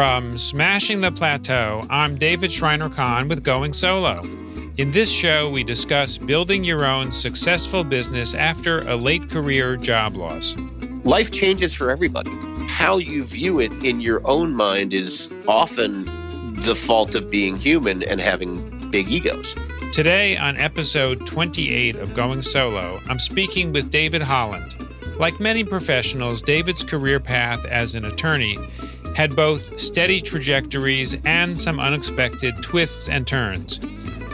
From Smashing the Plateau, I'm David Shriner-Cahn with Going Solo. In this show, we discuss building your own successful business after a late career job loss. Life changes for everybody. How you view it in your own mind is often the fault of being human and having big egos. Today, on episode 28 of Going Solo, I'm speaking with David Holland. Like many professionals, David's career path as an attorney had both steady trajectories and some unexpected twists and turns.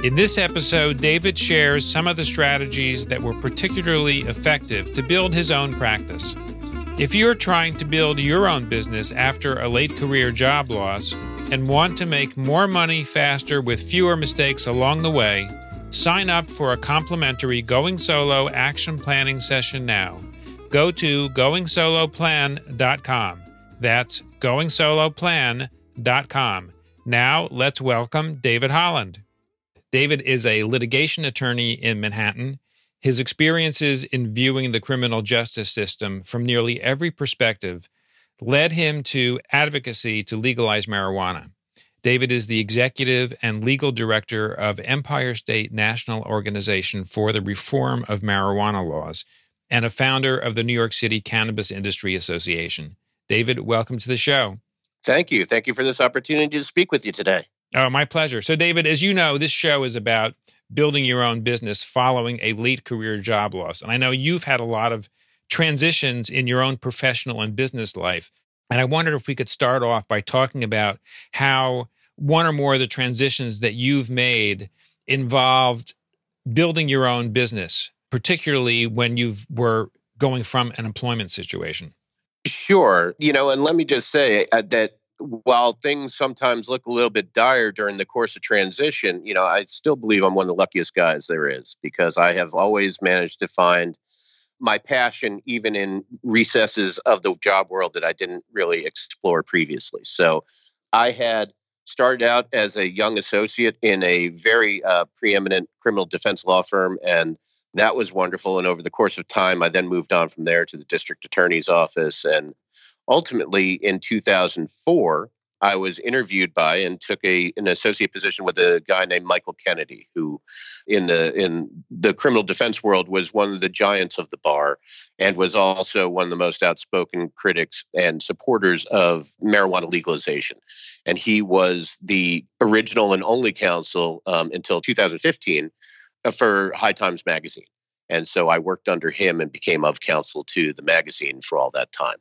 In this episode, David shares some of the strategies that were particularly effective to build his own practice. If you're trying to build your own business after a late career job loss and want to make more money faster with fewer mistakes along the way, sign up for a complimentary Going Solo action planning session now. Go to goingsoloplan.com. That's goingsoloplan.com. Now, let's welcome David Holland. David is a litigation attorney in Manhattan. His experiences in viewing the criminal justice system from nearly every perspective led him to advocacy to legalize marijuana. David is the executive and legal director of Empire State National Organization for the Reform of Marijuana Laws and a founder of the New York City Cannabis Industry Association. David, welcome to the show. Thank you. Thank you for this opportunity to speak with you today. Oh, my pleasure. So, David, as you know, this show is about building your own business following a late career job loss. And I know you've had a lot of transitions in your own professional and business life. And I wondered if we could start off by talking about how one or more of the transitions that you've made involved building your own business, particularly when you were going from an employment situation. Sure. You know, and let me just say uh, that while things sometimes look a little bit dire during the course of transition, you know, I still believe I'm one of the luckiest guys there is because I have always managed to find my passion even in recesses of the job world that I didn't really explore previously. So I had started out as a young associate in a very uh, preeminent criminal defense law firm and that was wonderful. And over the course of time i then moved on from there to the district attorney's office. And ultimately in 2004 i was interviewed by and took a an associate position with a guy named michael kennedy who in the in the criminal defense world was one of the giants of the bar and was also one of the most outspoken critics and supporters of marijuana legalization. And he was the original and only counsel um, until 2015 uh, for high times magazine and so i worked under him and became of counsel to the magazine for all that time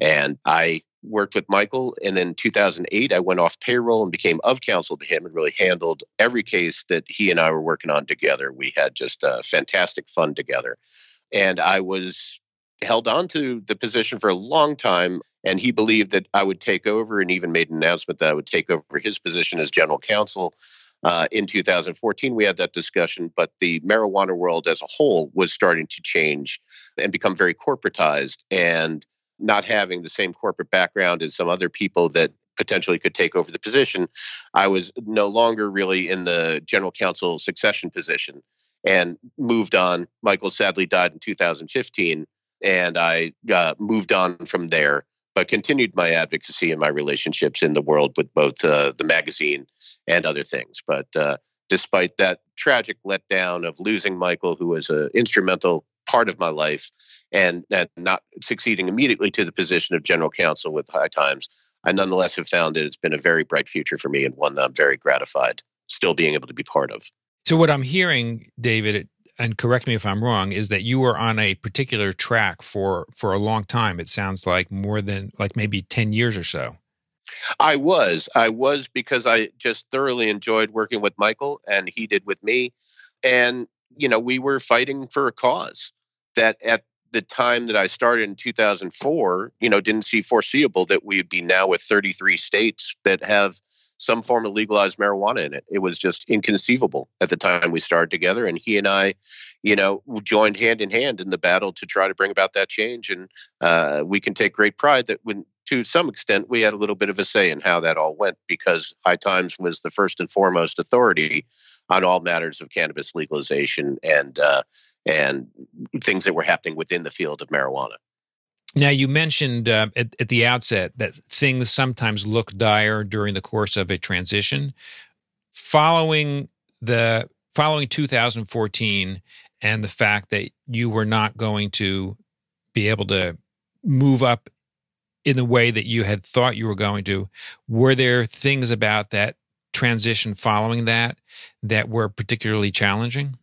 and I worked with Michael. And then 2008, I went off payroll and became of counsel to him and really handled every case that he and I were working on together. We had just a fantastic fun together. And I was held on to the position for a long time. And he believed that I would take over and even made an announcement that I would take over his position as general counsel. Uh, in 2014, we had that discussion, but the marijuana world as a whole was starting to change and become very corporatized. And not having the same corporate background as some other people that potentially could take over the position, I was no longer really in the general counsel succession position and moved on. Michael sadly died in 2015, and I uh, moved on from there, but continued my advocacy and my relationships in the world with both uh, the magazine and other things. But uh, despite that tragic letdown of losing Michael, who was an instrumental part of my life, and, and not succeeding immediately to the position of general counsel with High Times, I nonetheless have found that it's been a very bright future for me and one that I'm very gratified still being able to be part of. So, what I'm hearing, David, and correct me if I'm wrong, is that you were on a particular track for for a long time. It sounds like more than like maybe ten years or so. I was, I was because I just thoroughly enjoyed working with Michael, and he did with me, and you know we were fighting for a cause that at the time that I started in 2004, you know, didn't see foreseeable that we'd be now with 33 states that have some form of legalized marijuana in it. It was just inconceivable at the time we started together. And he and I, you know, joined hand in hand in the battle to try to bring about that change. And uh, we can take great pride that when, to some extent, we had a little bit of a say in how that all went because High Times was the first and foremost authority on all matters of cannabis legalization and uh, and things that were happening within the field of marijuana. Now, you mentioned uh, at, at, the outset that things sometimes look dire during the course of a transition. Following the following 2014 and the fact that you were not going to be able to move up in the way that you had thought you were going to, were there things about that transition following that that were particularly challenging?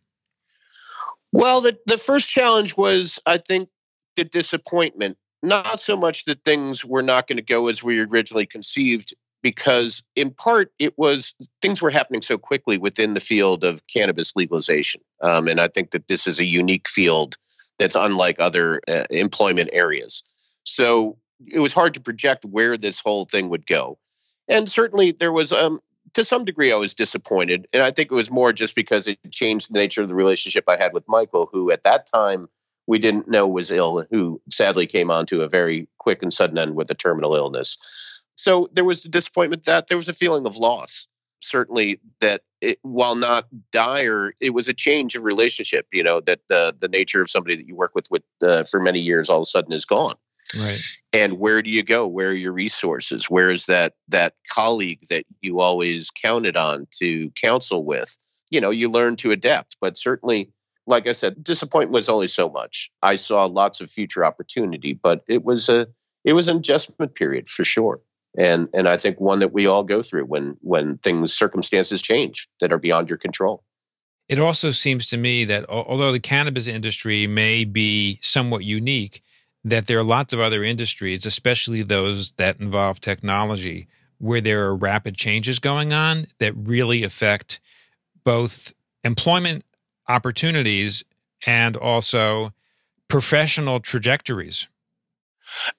Well, the, the first challenge was, I think, the disappointment. Not so much that things were not going to go as we originally conceived, because in part it was things were happening so quickly within the field of cannabis legalization. Um, and I think that this is a unique field that's unlike other uh, employment areas. So it was hard to project where this whole thing would go. And certainly there was um, to some degree, I was disappointed. And I think it was more just because it changed the nature of the relationship I had with Michael, who at that time we didn't know was ill, who sadly came on to a very quick and sudden end with a terminal illness. So there was disappointment that there was a feeling of loss. Certainly, that it, while not dire, it was a change of relationship. You know that the the nature of somebody that you work with with uh, for many years all of a sudden is gone. Right. And where do you go? Where are your resources? Where is that that colleague that you always counted on to counsel with? You know, you learn to adapt, but certainly like I said, disappointment was only so much. I saw lots of future opportunity, but it was a it was an adjustment period for sure. And and I think one that we all go through when when things circumstances change that are beyond your control. It also seems to me that although the cannabis industry may be somewhat unique, that there are lots of other industries, especially those that involve technology, where there are rapid changes going on that really affect both employment opportunities and also professional trajectories.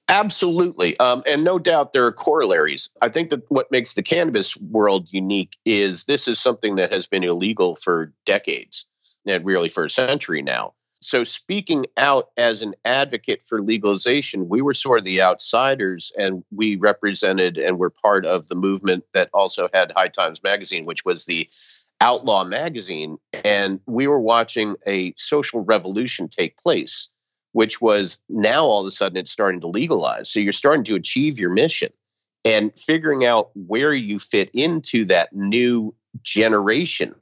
Absolutely. Um, and no doubt there are corollaries. I think that what makes the cannabis world unique is this is something that has been illegal for decades and really for a century now so speaking out as an advocate for legalization, we were sort of the outsiders and we represented and were part of the movement that also had High Times magazine, which was the outlaw magazine. And we were watching a social revolution take place, which was now all of a sudden it's starting to legalize. So you're starting to achieve your mission and figuring out where you fit into that new generation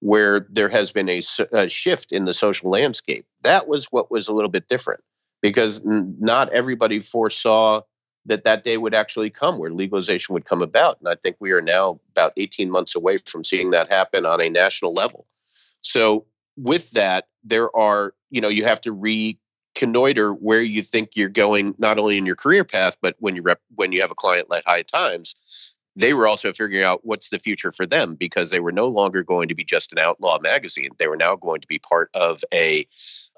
where there has been a, a, shift in the social landscape. That was what was a little bit different because not everybody foresaw that that day would actually come where legalization would come about. And I think we are now about 18 months away from seeing that happen on a national level. So, with that, there are, you know, you have to reconnoiter where you think you're going, not only in your career path, but when you rep- when you have a client like High Times, they were also figuring out what's the future for them because they were no longer going to be just an outlaw magazine. They were now going to be part of a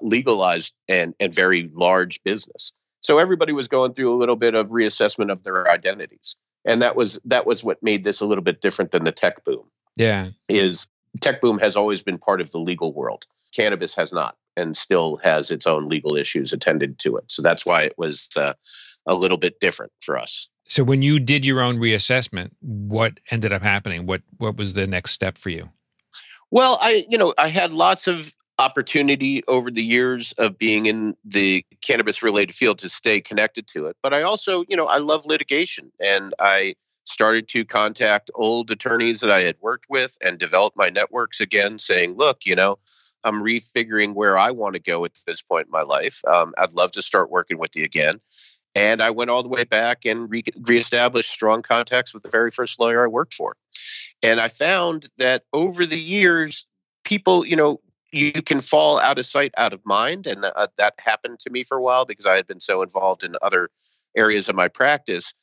legalized and, and very large business. So everybody was going through a little bit of reassessment of their identities. And that was that was what made this a little bit different than the tech boom. Yeah. Is tech boom has always been part of the legal world. Cannabis has not and still has its own legal issues attended to it. So that's why it was uh, a little bit different for us. So when you did your own reassessment, what ended up happening? What what was the next step for you? Well, I you know, I had lots of opportunity over the years of being in the cannabis related field to stay connected to it. But I also, you know, I love litigation and I started to contact old attorneys that I had worked with and develop my networks again, saying, look, you know, I'm refiguring where I want to go at this point in my life. Um, I'd love to start working with you again. And I went all the way back and re- reestablished strong contacts with the very first lawyer I worked for. And I found that over the years, people, you know, you can fall out of sight, out of mind. And uh, that happened to me for a while because I had been so involved in other areas of my practice.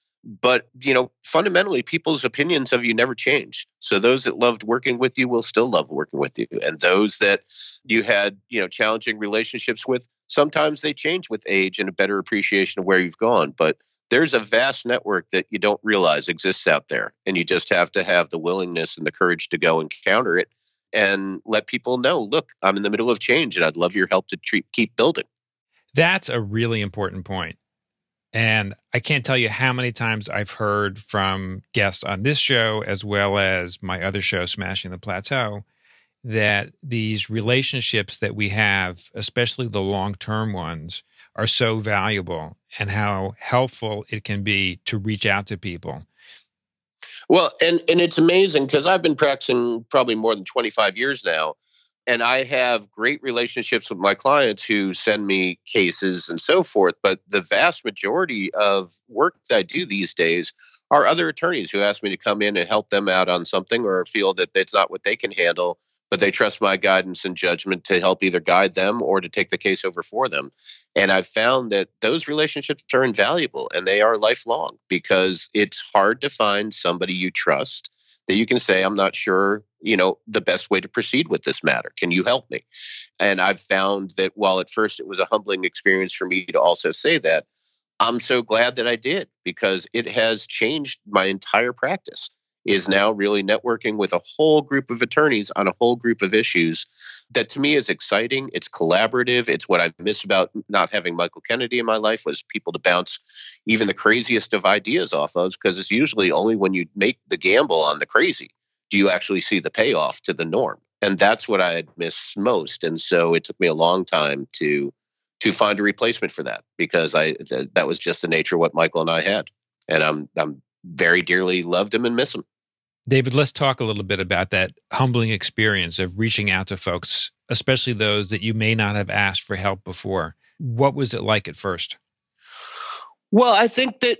But you know fundamentally people's opinions of you never change. So those that loved working with you will still love working with you. And those that you had you know challenging relationships with sometimes they change with age and a better appreciation of where you've gone. But there's a vast network that you don't realize exists out there and you just have to have the willingness and the courage to go and counter it and let people know look i'm in the middle of change and i'd love your help to treat, keep building that's a really important point and I can't tell you how many times I've heard from guests on this show, as well as my other show, Smashing the Plateau, that these relationships that we have, especially the long term ones, are so valuable and how helpful it can be to reach out to people. Well, and and it's amazing because I've been practicing probably more than 25 years now and I have great relationships with my clients who send me cases and so forth. But the vast majority of work that I do these days are other attorneys who ask me to come in and help them out on something or feel that it's not what they can handle but they trust my guidance and judgment to help either guide them or to take the case over for them. And I've found that those relationships are invaluable and they are lifelong because it's hard to find somebody you trust that you can say, I'm not sure, you know, the best way to proceed with this matter. Can you help me? And I've found that while at first it was a humbling experience for me to also say that, I'm so glad that I did because it has changed my entire practice is now really networking with a whole group of attorneys on a whole group of issues that to me is exciting. It's collaborative. It's what i miss about not having michael kennedy in my life was people to bounce even the craziest of ideas off of because it's usually only when you make the gamble on the crazy do you actually see the payoff to the norm. And that's what i had missed most. And so it took me a long time to to find a replacement for that because i th- that was just the nature of what michael and i had. And i'm i'm very dearly loved him and miss him David, let's talk a little bit about that humbling experience of reaching out to folks, especially those that you may not have asked for help before. What was it like at first? Well, I think that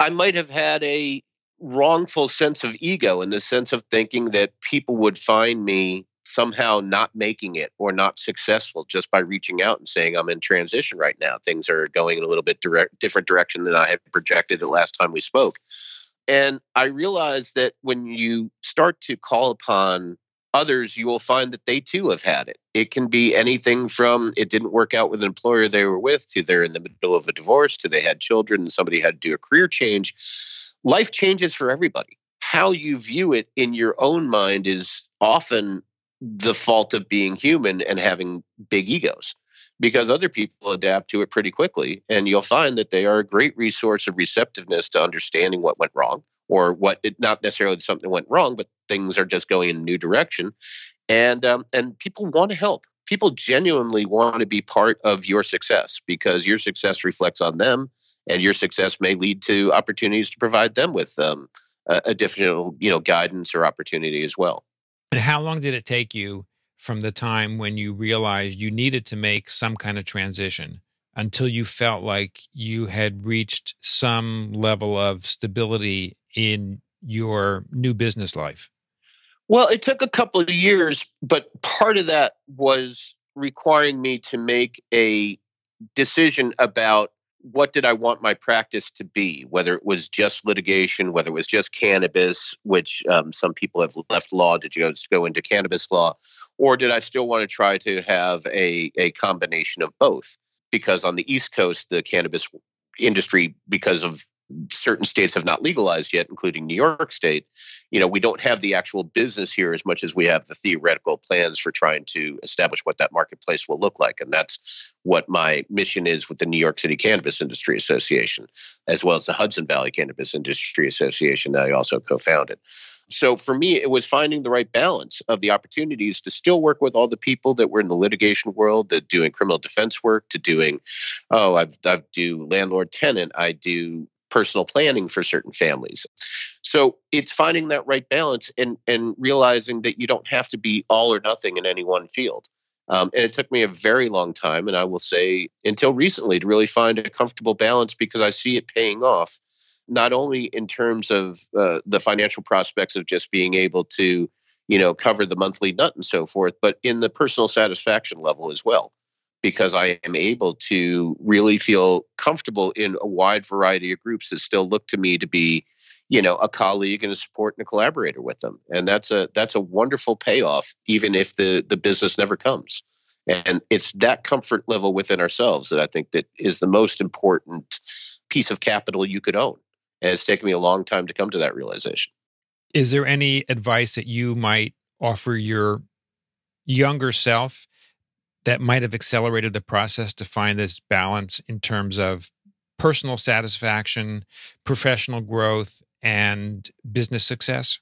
I might have had a wrongful sense of ego in the sense of thinking that people would find me somehow not making it or not successful just by reaching out and saying I'm in transition right now. Things are going in a little bit different direction than I had projected the last time we spoke. And I realized that when you start to call upon others, you will find that they too have had it. It can be anything from it didn't work out with an employer they were with to they're in the middle of a divorce to they had children and somebody had to do a career change. Life changes for everybody. How you view it in your own mind is often the fault of being human and having big egos because other people adapt to it pretty quickly. And you'll find that they are a great resource of receptiveness to understanding what went wrong or what it, not necessarily something went wrong, but things are just going in a new direction. And, um, and people want to help. People genuinely want to be part of your success because your success reflects on them and your success may lead to opportunities to provide them with um, additional you know guidance or opportunity as well. And how long did it take you from the time when you realized you needed to make some kind of transition until you felt like you had reached some level of stability in your new business life? Well, it took a couple of years, but part of that was requiring me to make a decision about what did I want my practice to be, whether it was just litigation, whether it was just cannabis, which um, some people have left law to go, to go into cannabis law, or did I still want to try to have a, a combination of both? Because on the East Coast, the cannabis industry, because of certain states have not legalized yet, including New York State, you know, we don't have the actual business here as much as we have the theoretical plans for trying to establish what that marketplace will look like. And that's what my mission is with the New York City Cannabis Industry Association, as well as the Hudson Valley Cannabis Industry Association that I also co founded. So for me, it was finding the right balance of the opportunities to still work with all the people that were in the litigation world, that doing criminal defense work, to doing, oh, I've, I do landlord tenant, I do personal planning for certain families. So it's finding that right balance and and realizing that you don't have to be all or nothing in any one field. Um, and it took me a very long time, and I will say until recently, to really find a comfortable balance because I see it paying off, not only in terms of uh, the financial prospects of just being able to, you know, cover the monthly nut and so forth, but in the personal satisfaction level as well because I am able to really feel comfortable in a wide variety of groups that still look to me to be, you know, a colleague and a support and a collaborator with them. And that's a that's a wonderful payoff, even if the the business never comes. And it's that comfort level within ourselves that I think that is the most important piece of capital you could own. And it's taken me a long time to come to that realization. Is there any advice that you might offer your younger self that might have accelerated the process to find this balance in terms of personal satisfaction, professional growth, and business success?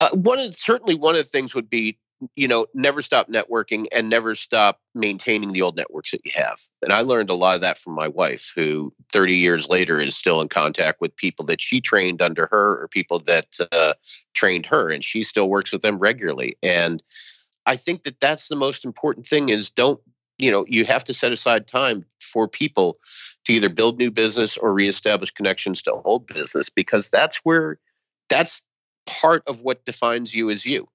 Uh, one of, certainly one of the things would be you know, never stop networking and never stop maintaining the old networks that you have. And I learned a lot of that from my wife, who 30 years later is still in contact with people that she trained under her or people that uh, trained her, and she still works with them regularly. And I think that that's the most important thing is don't, you know, you have to set aside time for people to either build new business or reestablish connections to old business because that's where that's part of what defines you as you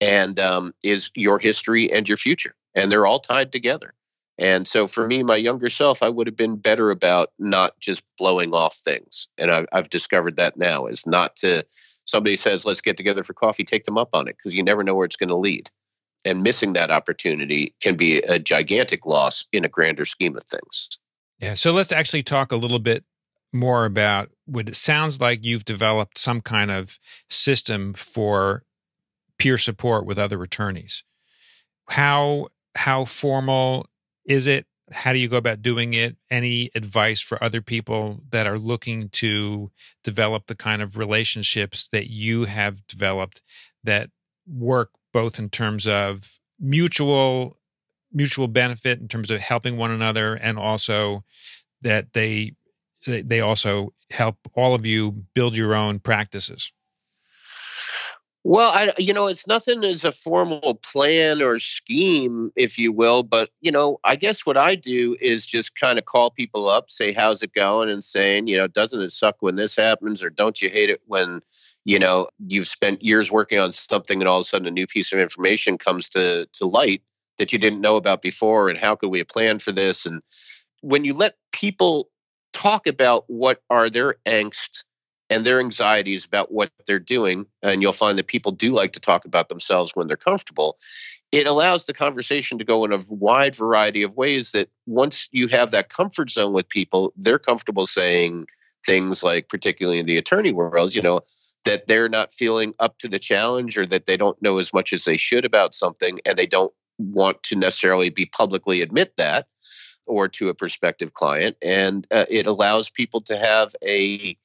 and um, is your history and your future and they're all tied together. And so for me my younger self i would have been better about not just blowing off things and I, i've discovered that now is not to somebody says let's get together for coffee take them up on it because you never know where it's going to lead. And missing that opportunity can be a gigantic loss in a grander scheme of things. Yeah so let's actually talk a little bit more about what it sounds like you've developed some kind of system for peer support with other attorneys. How how formal is it? How do you go about doing it? Any advice for other people that are looking to develop the kind of relationships that you have developed that work both in terms of mutual mutual benefit in terms of helping one another and also that they they also help all of you build your own practices? Well, I, you know, it's nothing as a formal plan or scheme, if you will. But, you know, I guess what I do is just kind of call people up, say, how's it going? And saying, you know, doesn't it suck when this happens? Or don't you hate it when, you know, you've spent years working on something and all of a sudden a new piece of information comes to, to light that you didn't know about before? And how could we have planned for this? And when you let people talk about what are their angst and their anxieties about what they're doing and you'll find that people do like to talk about themselves when they're comfortable it allows the conversation to go in a wide variety of ways that once you have that comfort zone with people they're comfortable saying things like particularly in the attorney world you know that they're not feeling up to the challenge or that they don't know as much as they should about something and they don't want to necessarily be publicly admit that or to a prospective client and uh, it allows people to have a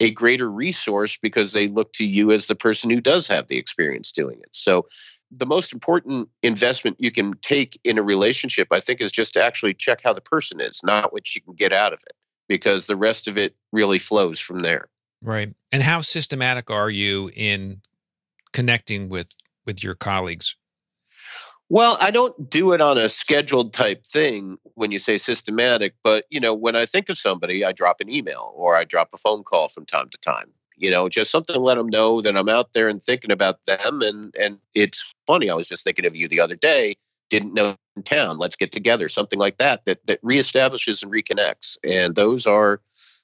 a greater resource because they look to you as the person who does have the experience doing it. So the most important investment you can take in a relationship i think is just to actually check how the person is not what you can get out of it because the rest of it really flows from there. Right. And how systematic are you in connecting with with your colleagues well, I don't do it on a scheduled type thing when you say systematic, but you know, when I think of somebody, I drop an email or I drop a phone call from time to time. You know, just something to let them know that I'm out there and thinking about them. And and it's funny. I was just thinking of you the other day. Didn't know in town. Let's get together. Something like that that that reestablishes and reconnects. And those are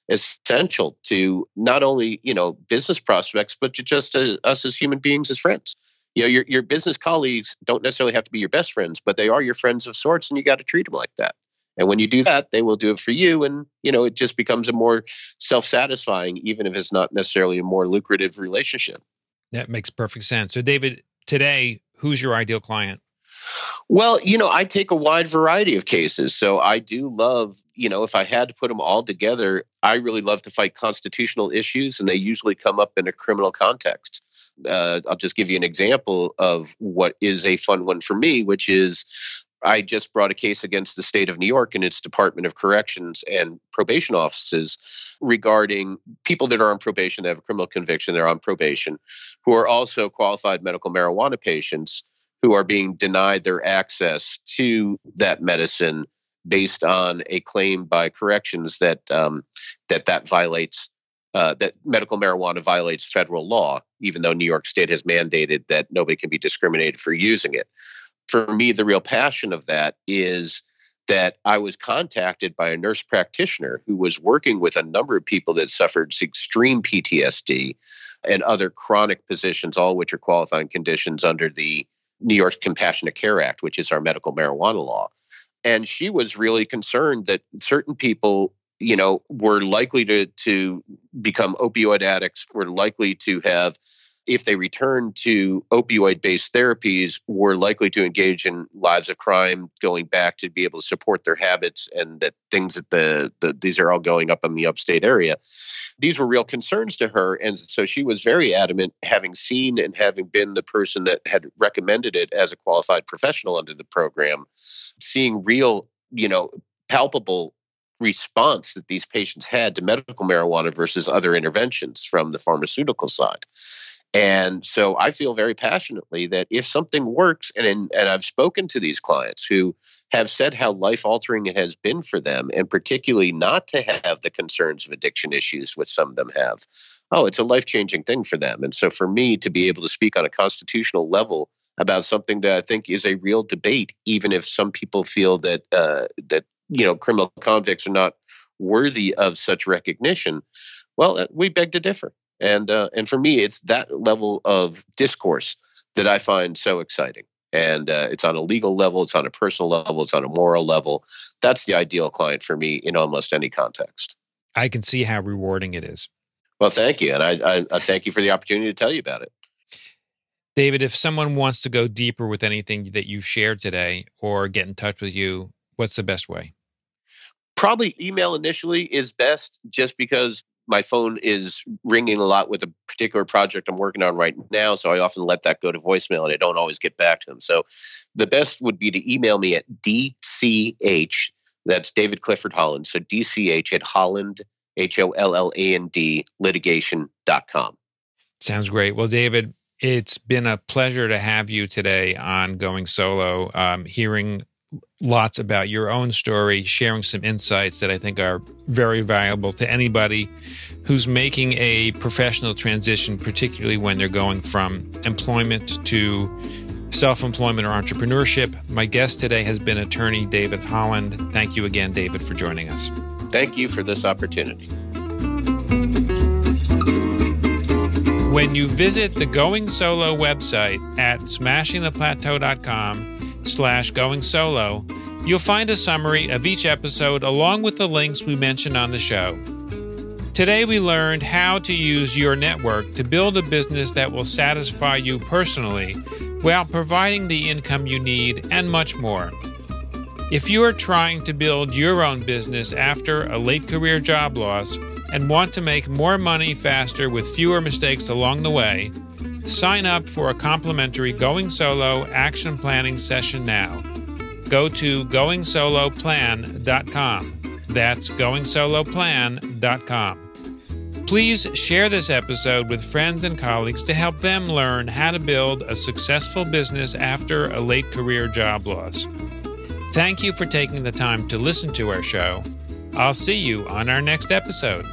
essential to not only you know business prospects, but to just uh, us as human beings as friends you know your, your business colleagues don't necessarily have to be your best friends but they are your friends of sorts and you got to treat them like that. And when you do that they will do it for you and you know it just becomes a more self-satisfying even if it's not necessarily a more lucrative relationship. That makes perfect sense. So david today who's your ideal client well, you know, I take a wide variety of cases. So I do love, you know, if I had to put them all together, I really love to fight constitutional issues, and they usually come up in a criminal context uh, I'll just give you an example of what is a fun one for me, which is I just brought a case against the state of New York and its Department of Corrections and probation offices regarding people that are on probation, that have a criminal conviction, they're on probation, who are also qualified medical marijuana patients who are being denied their access to that medicine based on a claim by corrections that um, that that violates uh, that medical marijuana violates federal law, even though New York State has mandated that nobody can be discriminated for using it. For me, the real passion of that is that I was contacted by a nurse practitioner who was working with a number of people that suffered extreme PTSD and other chronic positions, all which are qualifying conditions under the New York's Compassionate Care Act, which is our medical marijuana law. And she was really concerned that certain people you know, were likely to to become opioid addicts, were likely to have if they return to opioid based therapies, were likely to engage in lives of crime, going back to be able to support their habits, and that things that the, the these are all going up in the upstate area. These were real concerns to her. And so she was very adamant, having seen and having been the person that had recommended it as a qualified professional under the program, seeing real, you know, palpable response that these patients had to medical marijuana versus other interventions from the pharmaceutical side. And so I feel very passionately that if something works, and and I've spoken to these clients who have said how life altering it has been for them, and particularly not to have the concerns of addiction issues, which some of them have. Oh, it's a life changing thing for them. And so for me to be able to speak on a constitutional level about something that I think is a real debate, even if some people feel that uh, that you know criminal convicts are not worthy of such recognition. Well, uh, we beg to differ. And uh, and for me, it's that level of discourse that I find so exciting. And uh, it's on a legal level, it's on a personal level, it's on a moral level. That's the ideal client for me in almost any context. I can see how rewarding it is. Well, thank you, and I, I, I thank you for the opportunity to tell you about it. David, if someone wants to go deeper with anything that you've shared today or get in touch with you, what's the best way? Probably email initially is best just because my phone is ringing a lot with a particular project I'm working on right now. So I often let that go to voicemail and I don't always get back to them. So the best would be to email me at DCH, that's David Clifford Holland. So DCH at Holland, H O L L A N D, litigation.com. Sounds great. Well, David, it's been a pleasure to have you today on Going Solo, um, hearing lots about your own story, sharing some insights that I think are very valuable to anybody who's making a professional transition, particularly when they're going from employment to self employment or entrepreneurship. My guest today has been attorney David Holland. Thank you again, David, for joining us. Thank you for this opportunity. When you visit the Going Solo website at smashingtheplateau.com, slash going solo, you'll find a summary of each episode along with the links we mentioned on the show. Today, we learned how to use your network to build a business that will satisfy you personally while providing the income you need and much more. If you are trying to build your own business after a late career job loss and want to make more money faster with fewer mistakes along the way, Sign up for a complimentary Going Solo action planning session now. Go to goingsoloplan.com. That's goingsoloplan.com. Please share this episode with friends and colleagues to help them learn how to build a successful business after a late career job loss. Thank you for taking the time to listen to our show. I'll see you on our next episode.